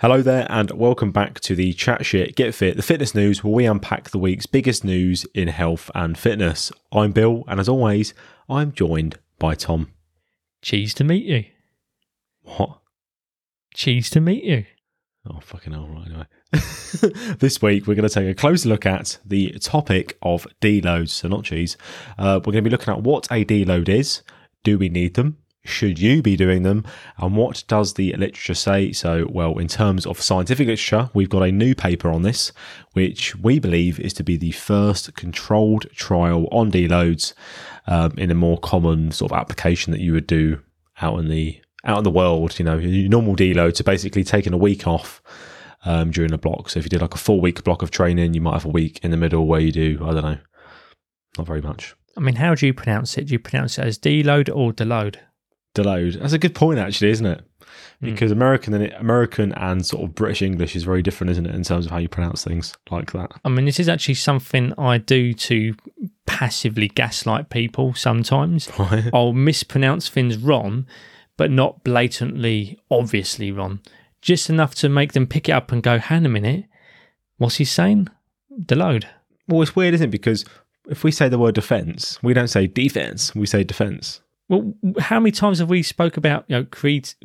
Hello there, and welcome back to the Chat Shit Get Fit, the fitness news where we unpack the week's biggest news in health and fitness. I'm Bill, and as always, I'm joined by Tom. Cheese to meet you. What? Cheese to meet you. Oh, fucking hell, right, anyway. this week, we're going to take a closer look at the topic of deloads, so not cheese. Uh, we're going to be looking at what a deload is, do we need them, should you be doing them? And what does the literature say? So, well, in terms of scientific literature, we've got a new paper on this, which we believe is to be the first controlled trial on deloads um, in a more common sort of application that you would do out in the out in the world. You know, your normal deloads are basically taking a week off. Um, during a block. So if you did like a four week block of training, you might have a week in the middle where you do, I don't know, not very much. I mean, how do you pronounce it? Do you pronounce it as deload or deload? Deload. That's a good point, actually, isn't it? Hmm. Because American and American and sort of British English is very different, isn't it, in terms of how you pronounce things like that. I mean, this is actually something I do to passively gaslight people sometimes. Right. I'll mispronounce things wrong, but not blatantly, obviously wrong. Just enough to make them pick it up and go, hang a minute, what's he saying? Deload. Well, it's weird, isn't it? Because if we say the word defense, we don't say defense, we say defense. Well, how many times have we spoke about you know creat-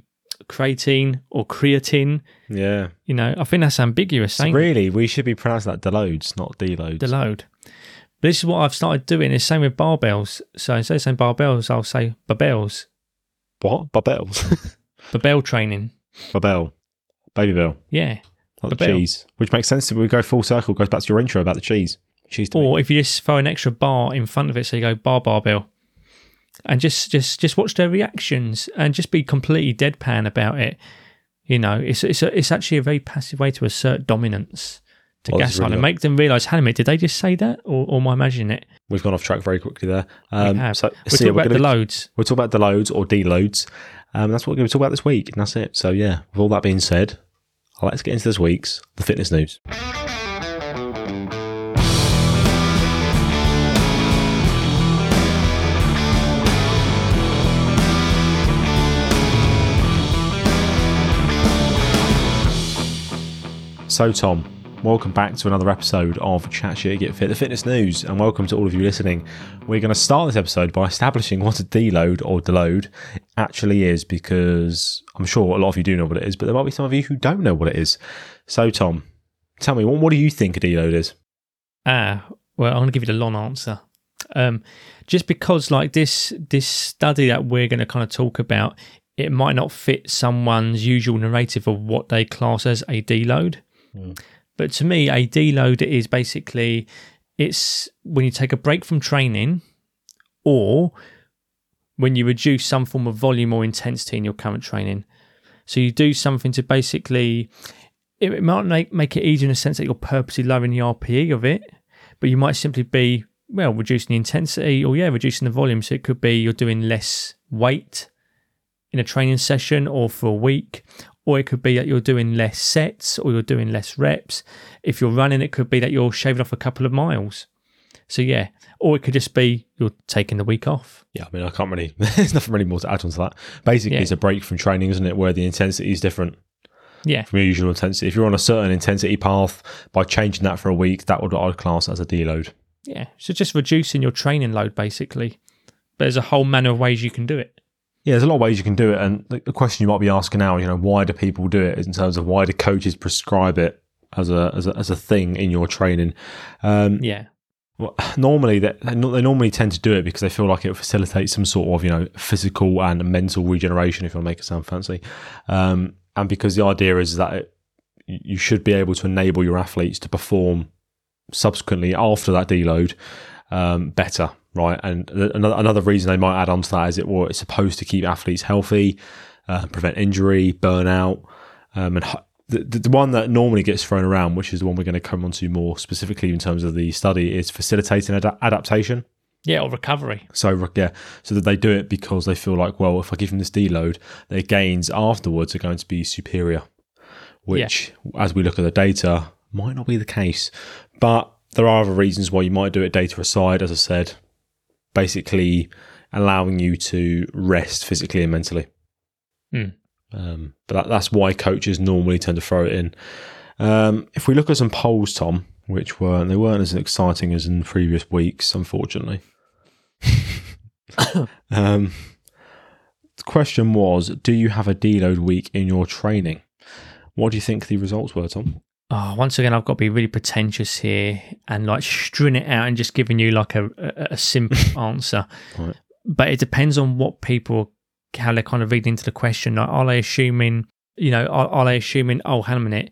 creatine or creatine? Yeah. You know, I think that's ambiguous. So really, we should be pronouncing that deloads, not deloads. Deload. But this is what I've started doing. It's same with barbells. So instead of saying barbells, I'll say barbells. what? barbells? Barbell training. Babel. Baby Bell. Yeah. Like the cheese. Which makes sense. If we go full circle, goes back to your intro about the cheese. Cheese Or if you just throw an extra bar in front of it, so you go bar barbell, and just just just watch their reactions and just be completely deadpan about it. You know, it's it's a, it's actually a very passive way to assert dominance to Well, gaslight really and make them realise, hang on a minute, did they just say that, or, or am I imagining it? We've gone off track very quickly there. We Um, have. so, We're so talking yeah, we're about gonna- the loads. We'll talk about deloads or deloads. Um, that's what we're going to talk about this week, and that's it. So, yeah, with all that being said, let's get into this week's the fitness news. So, Tom, welcome back to another episode of Chat Shit Get Fit, the fitness news, and welcome to all of you listening. We're going to start this episode by establishing what a deload or deload actually is, because I'm sure a lot of you do know what it is, but there might be some of you who don't know what it is. So, Tom, tell me, what, what do you think a deload is? Ah, well, I'm going to give you the long answer. Um, just because, like this, this study that we're going to kind of talk about, it might not fit someone's usual narrative of what they class as a deload. Mm. But to me, a deload is basically it's when you take a break from training, or when you reduce some form of volume or intensity in your current training. So you do something to basically it might make, make it easier in the sense that you're purposely lowering the RPE of it, but you might simply be, well, reducing the intensity or, yeah, reducing the volume. So it could be you're doing less weight in a training session or for a week, or it could be that you're doing less sets or you're doing less reps. If you're running, it could be that you're shaving off a couple of miles. So, yeah, or it could just be you're taking the week off. Yeah, I mean, I can't really, there's nothing really more to add on to that. Basically, Yeah. it's a break from training, isn't it, where the intensity is different Yeah. from your usual intensity. If you're on a certain intensity path, by changing that for a week, that would I'd class as a deload. Yeah. So just reducing your training load, basically. But there's a whole manner of ways you can do it. Yeah, there's a lot of ways you can do it, and the question you might be asking now, you know, why do people do it? Is in terms of why do coaches prescribe it as a as a, as a thing in your training? Um, Yeah. well, normally, they, they they normally tend to do it because they feel like it facilitates some sort of you know physical and mental regeneration. If you want to make it sound fancy, um, and because the idea is that it, you should be able to enable your athletes to perform subsequently after that deload um, better, right? And another, another reason they might add on to that is it well, it's supposed to keep athletes healthy, uh, prevent injury, burnout, um, and the, the one that normally gets thrown around, which is the one we're going to come on to more specifically in terms of the study, is facilitating ad- adaptation. Yeah, or recovery. So yeah, so that they do it because they feel like, well, if I give them this deload, their gains afterwards are going to be superior. Which, as we look at the data, might not be the case. But there are other reasons why you might do it data aside, as I said, basically allowing you to rest physically and mentally. Hmm. Um, but that, that's why coaches normally tend to throw it in. Um, if we look at some polls, Tom, which weren't they weren't as exciting as in previous weeks, unfortunately. um, the question was, do you have a deload week in your training? What do you think the results were, Tom? Oh, once again, I've got to be really pretentious here and like string it out and just giving you like a, a, a simple answer. Right. But it depends on what people, how they kind of read into the question. Like, are they assuming, you know, are, are they assuming, oh, hang on a minute,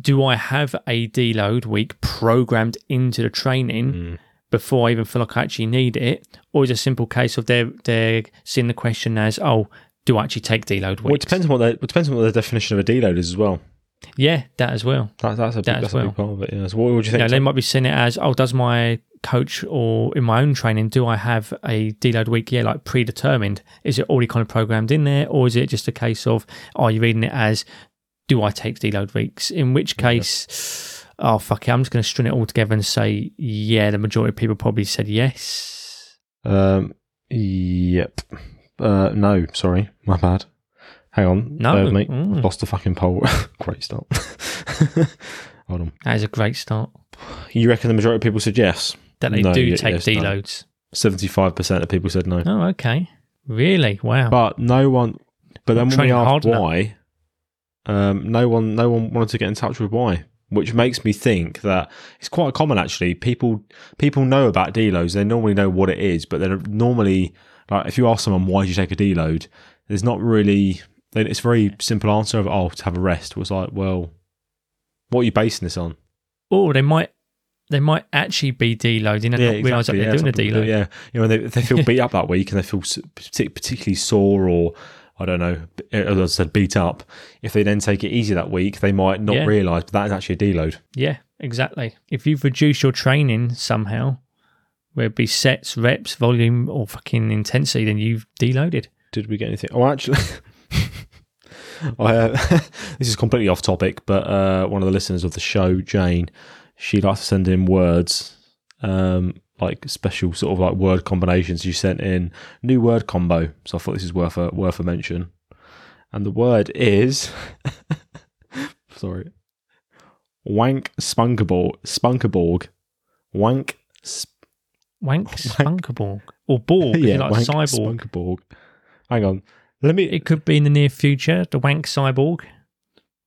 do I have a deload week programmed into the training Mm. before I even feel like I actually need it? Or is it a simple case of they're, they're seeing the question as, oh, do I actually take deload weeks? Well, it depends on what the, it depends on what the definition of a deload is as well. Yeah, that as well. That, that's a big, That that's a well. big part of it. Yeah. So what would you think? know, they might be seeing it as, oh, does my coach or in my own training, do I have a deload week? Yeah, like predetermined. Is it already kind of programmed in there? Or is it just a case of, are you reading it as, do I take deload weeks? In which case, oh, fuck it, I'm just going to string it all together and say, yeah, the majority of people probably said yes. Um, yep. Uh, no, sorry, my bad. Hang on, No. with me. Mm. I've lost the fucking poll. Great start. Hold on. That is a great start. You reckon the majority of people said yes? That they No, do take yes, deloads. Seventy-five percent of people said no. Oh, okay. Really? Wow. But no one. But then when we asked why, um, no one, no one wanted to get in touch with why, which makes me think that it's quite common actually. People, people know about deloads. They normally know what it is, but they're normally like if you ask someone why did you take a deload, there's not really. It's a very simple answer of oh to have a rest. It was like well, what are you basing this on? or they might they might actually be deloading and not realise that yeah, they're doing a deload. Yeah, you know, they, they feel beat up that week and they feel particularly sore or I don't know, b- eh, as I said, beat up. If they then take it easy that week, they might not Yeah. realise, but that is actually a deload. Yeah, exactly. If you've reduced your training somehow, whether it be sets, reps, volume, or fucking intensity, then you've deloaded. Did we get anything? Oh, actually. I, uh, this is completely off topic, but uh, one of the listeners of the show, Jane, she likes to send in words, um, like special sort of like word combinations. She sent in new word combo, so I thought this is worth a worth a mention. And the word is, sorry, wank spunkerborg, spunkerborg, wank, sp- Wank Spunkerborg. Or Borg, yeah, like wank cyborg. spunkerborg. Hang on, let me. It could be in the near future, the Wank Cyborg.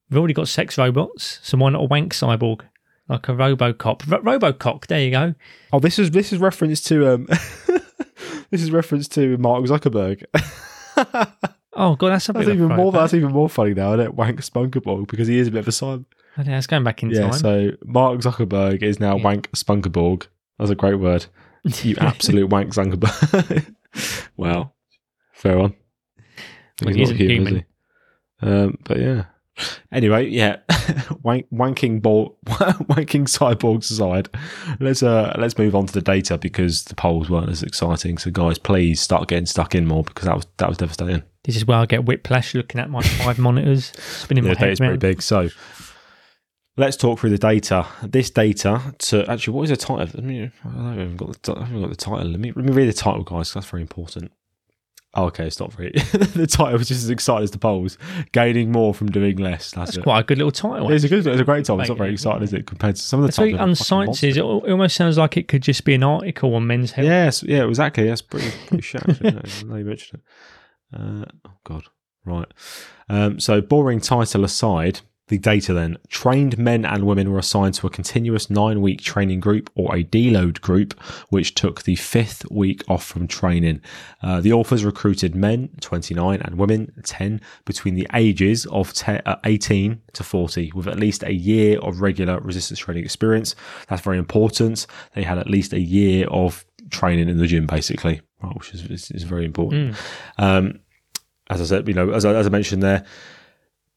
We've already got sex robots, so why not a Wank Cyborg? Like a Robocop. Ro- Robocock, there you go. Oh, this is this is reference to um, this is reference to Mark Zuckerberg. Oh, God, that's a That's even more. That's even more funny now, isn't it? Wank Spunkerborg because he is a bit of a. Oh, yeah, it's going back in Yeah. time. So Mark Zuckerberg is now Yeah. Wank Spunkerborg. That's a great word. You absolute Wank Zuckerberg. wow. Fair on. Well, He's he not human, human. Um, but yeah. Anyway, yeah, Wank, wanking ball, wanking cyborgs aside, let's uh let's move on to the data because the polls weren't as exciting. So guys, please start getting stuck in more because that was that was devastating. This is where I get whiplash looking at my five monitors, spinning Yeah, my head data's pretty big. So let's talk through the data. This data to actually, what is the title? Let me, I haven't got the, I haven't got the title. Let me let me read the title, guys. That's very important. Oh, okay, it's not very. the title was just as exciting as the polls. Gaining more from doing less. That's, That's it. quite a good little title. It's a good. It's a great title. It's not very exciting, is it? Compared to some of the It's very titles. unsciences. It almost sounds like it could just be an article on men's health. Yes, yeah, exactly. That's pretty, pretty shit. Actually, isn't it? now you mention it. Uh, oh God, right. Um, so boring title aside, the data then trained men and women were assigned to a continuous nine-week training group or a deload group, which took the fifth week off from training. Uh, the authors recruited men 29 and women 10 between the ages of te- uh, 18 to 40 with at least a year of regular resistance training experience. That's very important. They had at least a year of training in the gym, basically, which is, is, is very important. Mm. Um, as I said, you know, as I, as I mentioned there,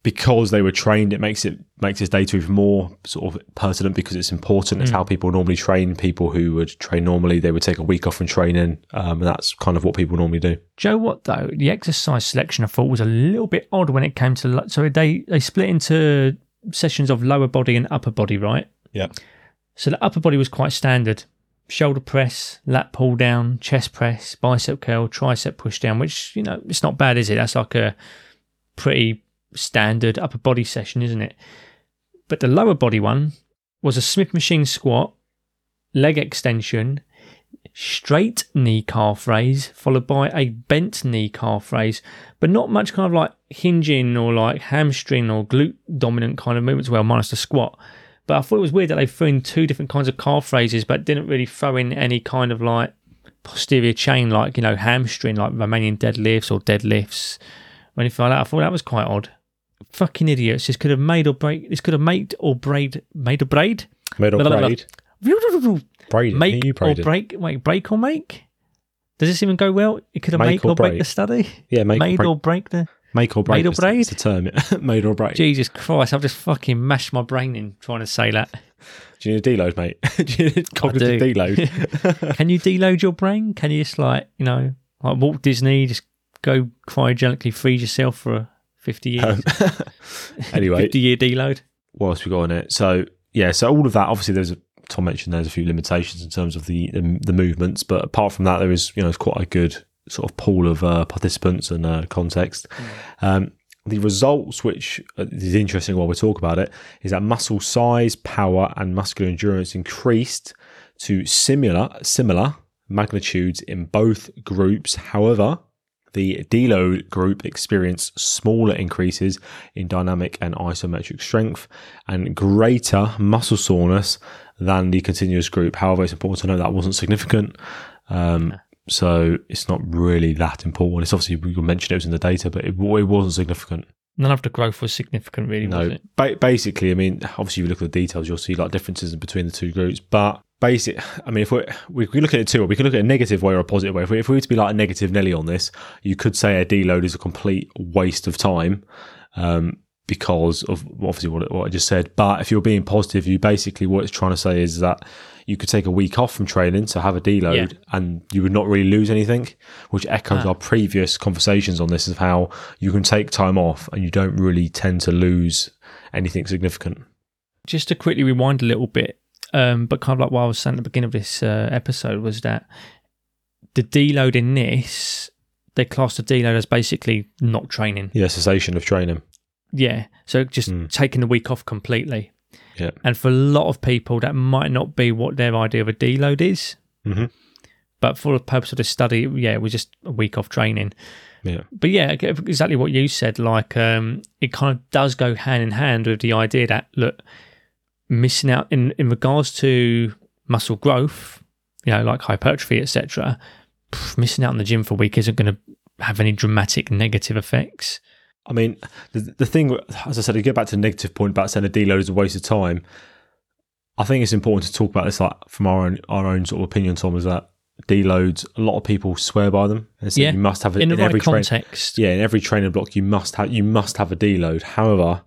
because they were trained, it makes it makes this data even more sort of pertinent because it's important. It's Mm. how people normally train. People who would train normally, they would take a week off from training, um, and that's kind of what people normally do. Joe, what though? The exercise selection I thought was a little bit odd when it came to so they they split into sessions of lower body and upper body, right? Yeah. So the upper body was quite standard: shoulder press, lat pull down, chest press, bicep curl, tricep push down. Which you know it's not bad, is it? That's like a pretty standard upper body session, isn't it? But the lower body one was a Smith machine squat, leg extension, straight knee calf raise, followed by a bent knee calf raise, but not much kind of like hinging or like hamstring or glute dominant kind of movements, well, minus the squat. But I thought it was weird that they threw in two different kinds of calf raises, but didn't really throw in any kind of like posterior chain, like, you know, hamstring, like Romanian deadlifts or deadlifts or anything like that. I thought that was quite odd. Fucking idiots. This could have made or break, this could have made or braid, made or braid? Made or Blah, blah, blah. braid? Braid. make you or break wait break or make does this even go well it could have Make make, or or break break. the study Yeah, make made or break. or break the make or break. made or braid? is the term. made or break. jesus christ i've just fucking mashed my brain in trying to say that Do you need a deload, mate? Do you need cognitive deload? can you deload your brain can you just like you know like walt disney just go cryogenically freeze yourself for 50 years Um, anyway, 50 year deload what else we got on it? So yeah, so all of that. Obviously, there's a Tom mentioned there's a few limitations in terms of the the, the movements, but apart from that, there is you know it's quite a good sort of pool of uh, participants and uh, context. Um, the results, which uh, is interesting while we talk about it, is that muscle size, power, and muscular endurance increased to similar similar magnitudes in both groups. However, the deload group experienced smaller increases in dynamic and isometric strength and greater muscle soreness than the continuous group. However, it's important to know that wasn't significant. Um, so it's not really that important. It's obviously we mentioned it was in the data, but it, it wasn't significant. none of the growth was significant really was No, it ba- basically, I mean, obviously, if you look at the details, you'll see like differences between the two groups. But basic, I mean, if we're, we we look at it two, we can look at a negative way or a positive way. If we, if we were to be like a negative Nelly on this, you could say a deload is a complete waste of time. Um, because of obviously what, what I just said, but if you're being positive, you basically what it's trying to say is that you could take a week off from training to have a deload, Yeah. and you would not really lose anything, which echoes Ah. our previous conversations on this of how you can take time off and you don't really tend to lose anything significant. just to quickly rewind a little bit, um, but kind of like what I was saying at the beginning of this uh, episode was that the deload in this, they class the deload as basically not training. Yeah, cessation of training. Yeah, so just Mm. taking the week off completely. Yeah. And for a lot of people, that might not be what their idea of a deload is. hmm But for the purpose of the study, yeah, it was just a week off training. Yeah. But yeah, exactly what you said. Like, um, it kind of does go hand in hand with the idea that look, missing out in in regards to muscle growth, you know, like hypertrophy, etc. Missing out on the gym for a week isn't going to have any dramatic negative effects. I mean, the, the thing, as I said, to get back to the negative point about saying a deload is a waste of time. I think it's important to talk about this, like from our own our own sort of opinion, Tom, is that deloads. A lot of people swear by them. Yeah, you must have it In in right every train. context, Yeah, in every training block, you must have you must have a deload. However,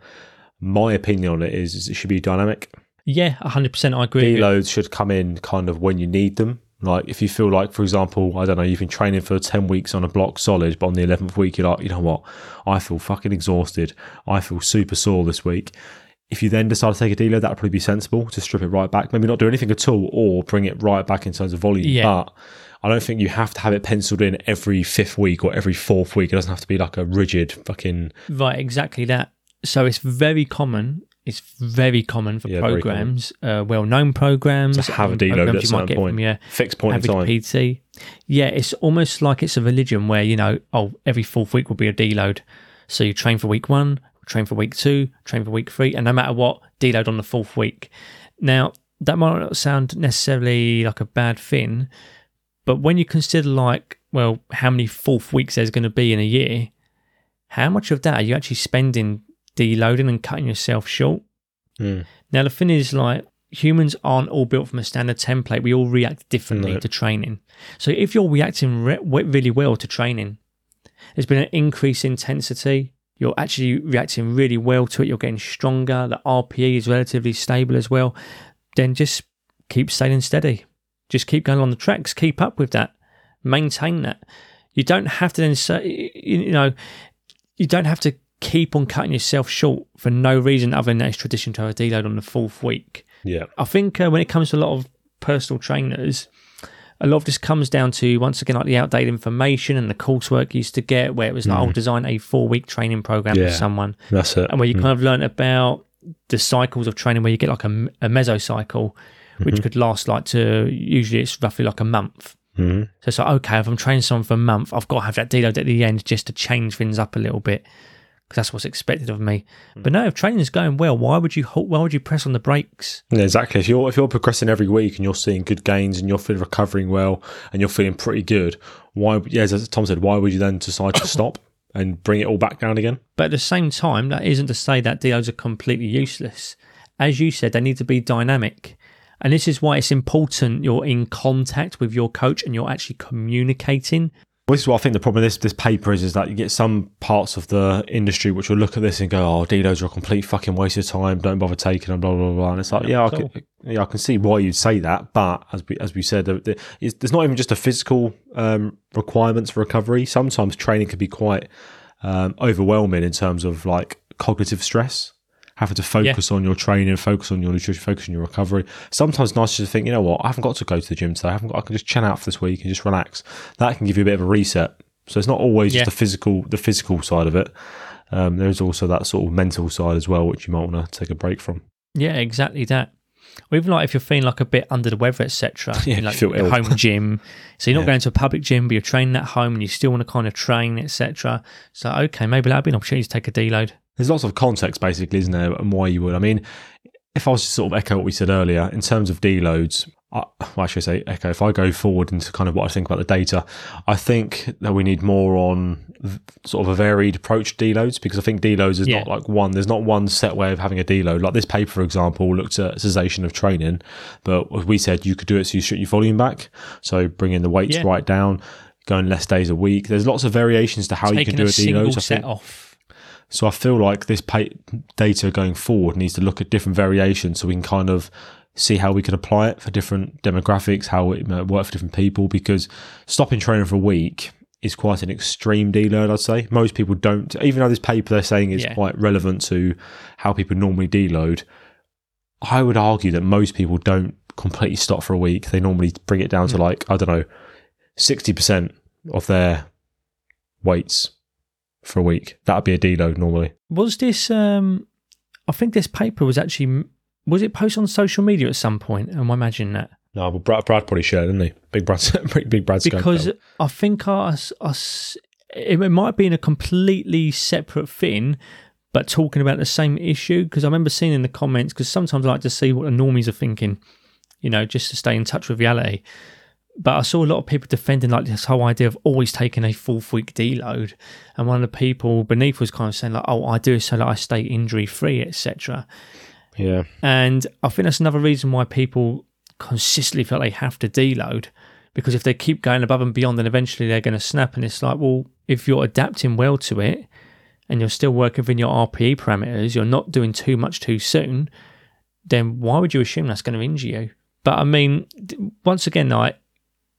my opinion on it is, is it should be dynamic. yeah, hundred percent, I agree. deloads should come in kind of when you need them. Like if you feel like, for example, I don't know, you've been training for ten weeks on a block solid, but on the eleventh week you're like, you know what, I feel fucking exhausted. I feel super sore this week. If you then decide to take a deload, that'd probably be sensible to strip it right back. Maybe not do anything at all, or bring it right back in terms of volume. Yeah. But I don't think you have to have it penciled in every fifth week or every fourth week. It doesn't have to be like a rigid fucking Right, exactly that. So it's very common. It's very common for Yeah, programs, uh, well-known programs, to have a deload at a you might get point. from your Fixed point in time. PT. Yeah, it's almost like it's a religion where you know, oh, every fourth week will be a deload. So you train for week one, train for week two, train for week three, and no matter what, deload on the fourth week. Now that might not sound necessarily like a bad thing, but when you consider like, well, how many fourth weeks there's going to be in a year, how much of that are you actually spending deloading and cutting yourself short? Mm. Now the thing is, like humans aren't all built from a standard template. We all react differently to training. So if you're reacting re- really well to training, there's been an increase in intensity. You're actually reacting really well to it. You're getting stronger. The RPE is relatively stable as well. Then just keep staying steady. Just keep going on the tracks. Keep up with that. Maintain that. You don't have to then say, you know, you don't have to keep on cutting yourself short for no reason other than that it's tradition to have a deload on the fourth week. Yeah. I think uh, when it comes to a lot of personal trainers, a lot of this comes down to once again like the outdated information and the coursework you used to get where it was like Mm. I'll design a four week training program Yeah. for someone That's it. and where you Mm. kind of learn about the cycles of training where you get like a, a mesocycle which Mm-hmm. could last like to usually it's roughly like a month Mhm. so it's like okay if i'm training someone for a month i've got to have that deload at the end just to change things up a little bit because that's what's expected of me Mm. but no if training's going well why would you halt, why would you press on the brakes Yeah, exactly. If you're if you're progressing every week and you're seeing good gains and you're feeling recovering well and you're feeling pretty good, why? Yeah, as Tom said, why would you then decide to stop and bring it all back down again? But at the same time, that isn't to say that deloads are completely useless. As you said, they need to be dynamic. And this is why it's important you're in contact with your coach and you're actually communicating. Well, this is what I think the problem with this this paper is is that you get some parts of the industry which will look at this and go, "Oh, deloads are a complete fucking waste of time. Don't bother taking them." Blah blah blah. And it's like, yeah, I can, yeah, I can see why you'd say that, but as we as we said, there, there, there's not even just a physical um, requirements for recovery. Sometimes training can be quite um, overwhelming in terms of like cognitive stress. Having to focus on your training, focus on your nutrition, focus on your recovery. Sometimes it's nice to think, you know what, I haven't got to go to the gym today. I haven't got, I can just chill out for this week and just relax. That can give you a bit of a reset. So it's not always Yeah. just the physical, the physical side of it. Um, there's also that sort of mental side as well, which you might want to take a break from. Yeah, exactly that. Or even like if you're feeling like a bit under the weather, etc. Yeah, like feel ill. home gym. So you're not Yeah. going to a public gym, but you're training at home and you still want to kind of train, etc. So okay, maybe that'd be an opportunity to take a deload. There's lots of context, basically, isn't there, and why you would. I mean, if I was to sort of echo what we said earlier in terms of deloads, I, well, I should say echo. If I go forward into kind of what I think about the data, I think that we need more on v- sort of a varied approach to deloads because I think deloads is Yeah. not like one. There's not one set way of having a deload. Like this paper, for example, looked at cessation of training, but as we said you could do it so you strip your volume back, so bringing the weights Yeah. right down, going less days a week. There's lots of variations to how you can do a a deload. Set off. So I feel like this pay- data going forward needs to look at different variations so we can kind of see how we can apply it for different demographics, how it might work for different people. Because stopping training for a week is quite an extreme deload, I'd say. Most people don't, even though this paper they're saying is Yeah. quite relevant to how people normally deload. I would argue that most people don't completely stop for a week. They normally bring it down to mm. like, I don't know, 60% of their weights for a week. That would be a deload normally. Was this? um I think this paper was actually was it posted on social media at some point? Am I imagining that? No, but Brad, Brad probably shared, didn't he? Big Brad, big, big Brad. because I think us, us it might be in a completely separate thing, but talking about the same issue. Because I remember seeing in the comments, because sometimes I like to see what the normies are thinking, you know, just to stay in touch with reality. But I saw a lot of people defending like this whole idea of always taking a fourth week deload, and one of the people beneath was kind of saying like, "Oh, I do it so that I stay injury free, etc." yeah, And I think that's another reason why people consistently feel they have to deload because if they keep going above and beyond, then eventually they're going to snap. And it's like, well, if you're adapting well to it and you're still working within your RPE parameters, you're not doing too much too soon, then why would you assume that's going to injure you? But I mean, once again, like,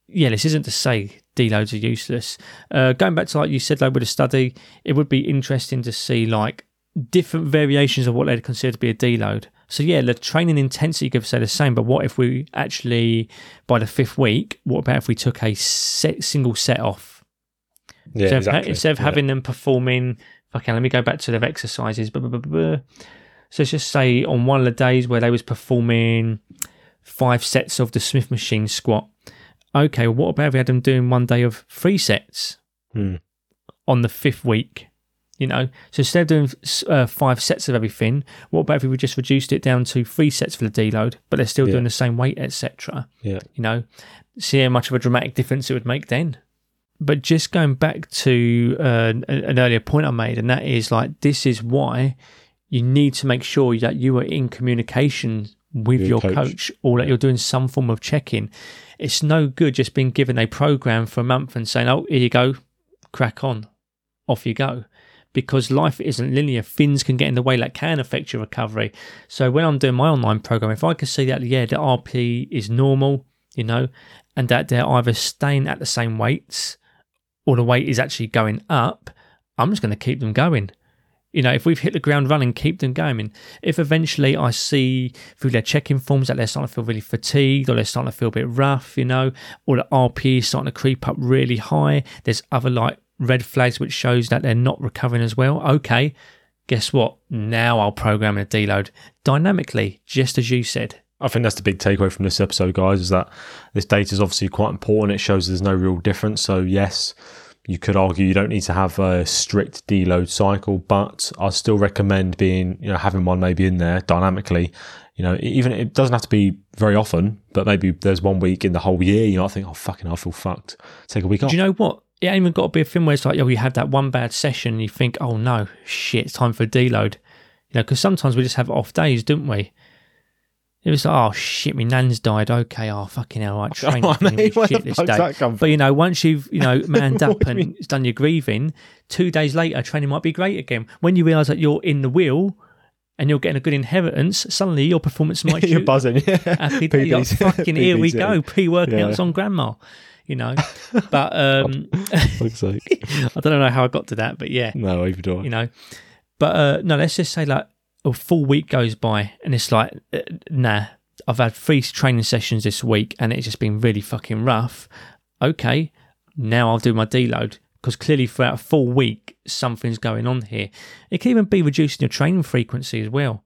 yeah, this isn't to say deloads are useless. Uh, going back to like you said, though, with a study, it would be interesting to see like different variations of what they'd consider to be a deload. So yeah, the training intensity could say the same, but what if we actually by the fifth week? What about if we took a set, single set off yeah, instead, exactly. of, instead of Yeah. having them performing? Okay, let me go back to their exercises. Blah, blah, blah. So let's just say on one of the days where they was performing five sets of the Smith machine squat. Okay, what about if we had them doing one day of three sets Hmm. on the fifth week? You know, so instead of doing uh, five sets of everything, what about if we just reduced it down to three sets for the deload, but they're still Yeah. doing the same weight, etc. Yeah. You know, see how much of a dramatic difference it would make then. But just going back to uh, an earlier point I made, and that is like this is why you need to make sure that you are in communication with With your coach. coach. or that you're doing some form of check-in. It's no good just being given a program for a month and saying, "Oh, here you go, crack on, off you go." Because life isn't linear, things can get in the way that can affect your recovery. So when I'm doing my online program, if I can see that yeah, the RP is normal, you know, and that they're either staying at the same weights or the weight is actually going up, I'm just going to keep them going. You know, if we've hit the ground running, keep them going. If eventually I see through their check-in forms that they're starting to feel really fatigued or they're starting to feel a bit rough, you know, or the RP is starting to creep up really high, there's other like red flags which shows that they're not recovering as well. Okay, guess what? Now I'll program a deload dynamically, just as you said. I think that's the big takeaway from this episode, guys, is that this data is obviously quite important. It shows there's no real difference. So, yes, you could argue you don't need to have a strict deload cycle, but I still recommend being, you know, having one maybe in there dynamically. You know, even it doesn't have to be very often, but maybe there's one week in the whole year, you know, I think, oh, fucking, I feel fucked. Take a week off. Do you know what? It ain't even got to be a thing where it's like, oh, you have that one bad session and you think, oh no, shit, it's time for a deload. You know, because sometimes we just have off days, don't we? It was like, oh shit, my nan's died. Okay, oh fucking hell, right, train Oh, mate, shit this day. But you know, once you've you know manned up and mean? done your grieving, two days later, training might be great again. When you realise that you're in the wheel and you're getting a good inheritance, suddenly your performance might You're shoot buzzing. Yeah. day. Like, fucking here we go, pre-workouts Yeah. on grandma. You know, but um. I don't know how I got to that, but yeah, No, even do I. you know. But uh, no, let's just say like a full week goes by and it's like, uh, nah, I've had three training sessions this week and it's just been really fucking rough. Okay, now I'll do my deload because clearly throughout a full week something's going on here. It can even be reducing your training frequency as well.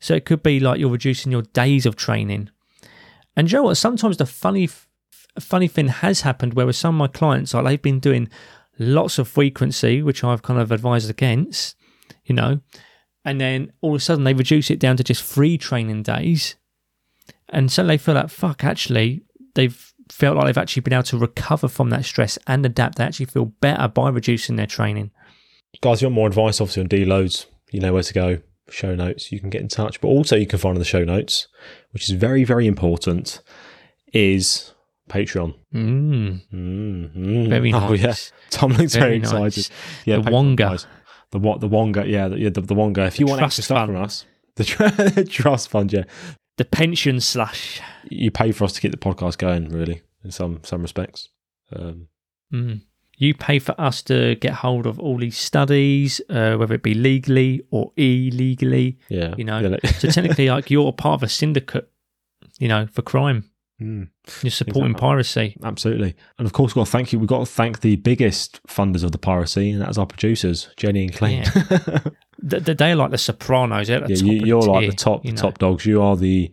So it could be like you're reducing your days of training. And you know what? Sometimes the funny, funny thing has happened where with some of my clients, like they've been doing lots of frequency, which I've kind of advised against, you know, and then all of a sudden they reduce it down to just three training days, and so they feel like fuck. Actually, they've felt like they've actually been able to recover from that stress and adapt. They actually feel better by reducing their training. Guys, if you want more advice, obviously, on deloads, you know where to go. Show notes, you can get in touch. But also, you can find in the show notes, which is very, very important, is Patreon. Mm, Mm-hmm. very Oh, yeah. nice. Tom looks very, Very excited. nice. Yeah, The Patreon, Wonga. guys. The what? The Wonga. Yeah, the, the, the Wonga. If you want trust extra stuff fund. from us, the tr- trust fund. Yeah, The pension slash. you pay for us to keep the podcast going. Really, in some some respects. Um, Mm. You pay for us to get hold of all these studies, uh, whether it be legally or illegally. yeah, You know, Yeah, like- So technically, like you're a part of a syndicate, you know, for crime. Mm. You're supporting Exactly. piracy. Absolutely. And of course, we've got to thank you. We've got to thank the biggest funders of the piracy, and that's our producers, Jenny and Clean. Yeah, Th- th- They're like the Sopranos. They're the top you, the like tier, the top, you know, top dogs. You are the.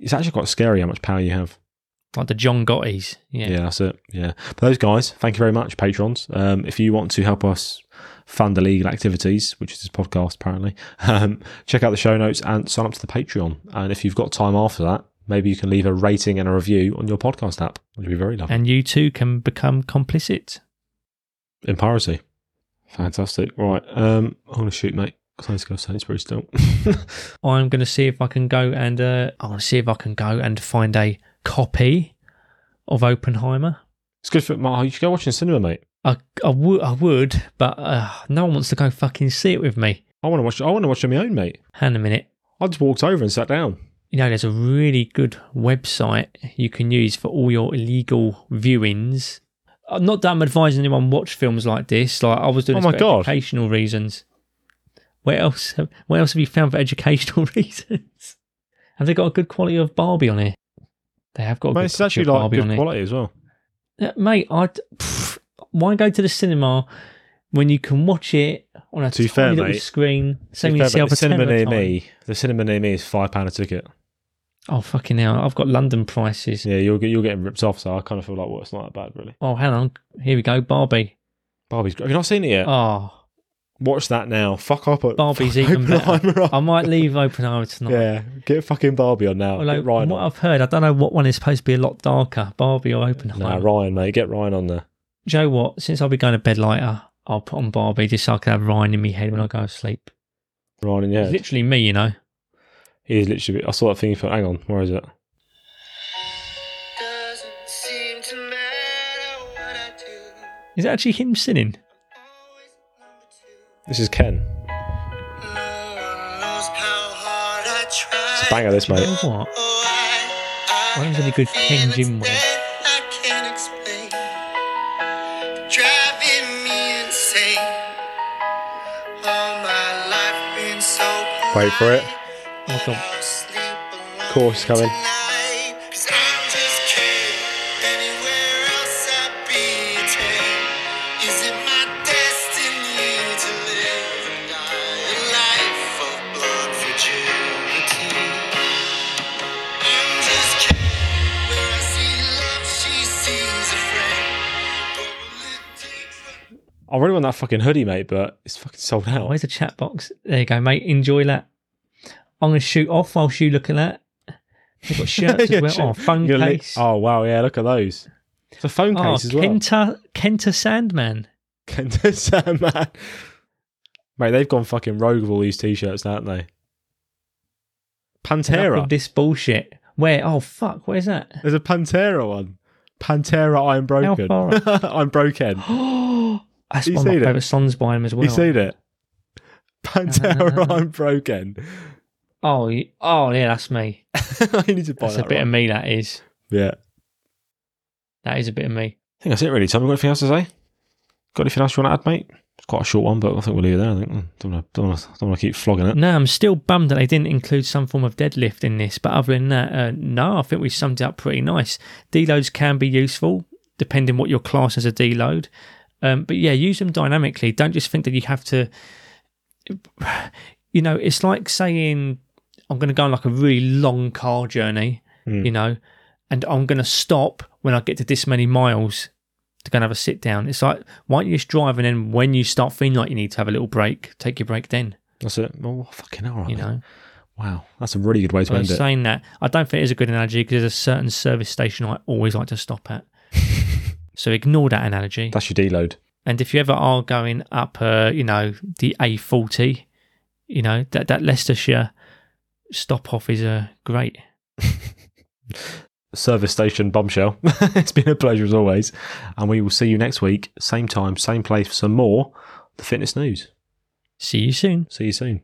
It's actually quite scary how much power you have. like the John Gottis. Yeah, Yeah. that's it. Yeah. But those guys, thank you very much, patrons. Um, if you want to help us fund illegal activities, which is this podcast apparently, um, check out the show notes and sign up to the Patreon. And if you've got time after that, maybe you can leave a rating and a review on your podcast app, which would be very lovely. And you too can become complicit. in piracy. Fantastic. Right. Um, I'm going to shoot, mate. I need to go Sainsbury's still. I'm going to see if I can go and uh, I want to see if I can go and find a copy of Oppenheimer. it's good for Mark. You should go watch in the cinema, mate. I, I would, I would, but uh, no one wants to go fucking see it with me. I want to watch. I want to watch on my own, mate. Hang a minute. I just walked over and sat down. You know, there's a really good website you can use for all your illegal viewings. Uh, Not that I'm advising anyone watch films like this. Like I was doing Oh this my for God. educational reasons. Where else? Have, where else have you found for educational reasons? Have they got a good quality of Barbie on here? They have got a Mate, good it's quality actually like Barbie good quality as well. Yeah, mate, I why go to the cinema when you can watch it on a To tiny fair, little mate, screen? Fair, yourself mate, the a cinema near time. me. The cinema near me is five pound a ticket. Oh fucking hell! I've got London prices. Yeah, you're get- you're getting ripped off. So I kind of feel like, well, it's not that bad, really. Oh, hang on. Here we go. Barbie. Barbie's. Have you not seen it yet? Oh, Watch that now. Fuck up. Barbie's fuck even better. Up. I might leave open Oppenheimer tonight. Yeah, get fucking Barbie on now. Although, get Ryan from what on. I've heard, I don't know what one is supposed to be a lot darker, Barbie or open Oppenheimer. Nah, Ryan, mate. Get Ryan on there. Joe, you know what? Since I'll be going to bed later, I'll put on Barbie just so I can have Ryan in my head when I go to sleep. Ryan, yeah. It's literally me, you know. He is literally. I saw that thing. You thought, hang on, where is it? Doesn't seem to what I do. Is it actually him singing? Always number two. This is Ken. No one knows how hard I try. It's a banger, this You know what? Oh, I, I Why isn't it good Ken Jim wear? that I can't explain. Driving me insane. All Wait for it. Oh, God. Chorus coming. I'm just kidding. Anywhere else I'd be tame. Is it my destiny to live and die a life of blood fragility? I'm just kidding. Where I see love, she sees a friend. What will it take for I really want that fucking hoodie, mate, but it's fucking sold out. Where's the chat box? There you go, mate. Enjoy that. I'm going to shoot off whilst you look at that. They've got shirts as well. sure. Oh, phone You're gonna li- case. oh wow, yeah, look at those. It's a phone Oh, case as well. Kenta, Kenta Sandman. Kenta Sandman. Mate, they've gone fucking rogue with all these t-shirts, haven't they? Pantera. this bullshit. Where? Oh, fuck. Where's that? There's a Pantera one. Pantera, I'm broken. I'm broken. That's You one of my favourite songs by him as well. You seen it? Pantera, Uh, I'm broken. Oh, oh, yeah, that's me. I need to buy That's that. a bit right. of me, that is. Yeah. That is a bit of me. I think that's it, really. Tom, you got anything else to say? Got anything else you want to add, mate? It's quite a short one, but I think we'll leave it there. I think Mm, don't want to, don't want to, don't want to keep flogging it. No, I'm still bummed that they didn't include some form of deadlift in this. But other than that, uh, no, I think we summed it up pretty nice. Deloads can be useful depending what your class as a deload. Um, but yeah, use them dynamically. Don't just think that you have to. You know, it's like saying I'm going to go on like a really long car journey. Mm. You know, and I'm going to stop when I get to this many miles to go and have a sit down. It's like why don't you just drive and then when you start feeling like you need to have a little break, take your break then. That's it. Oh, fucking right, You mate. know. Wow, that's a really good way to Well, end it. saying that, I don't think it is a good analogy because there's a certain service station I always like to stop at. so ignore that analogy. That's your deload. And if you ever are going up, uh, you know, the A40, you know, that, that Leicestershire stop off is uh, great. Service station bombshell. it's been a pleasure as always. And we will see you next week, same time, same place for some more The Fitness News. See you soon. See you soon.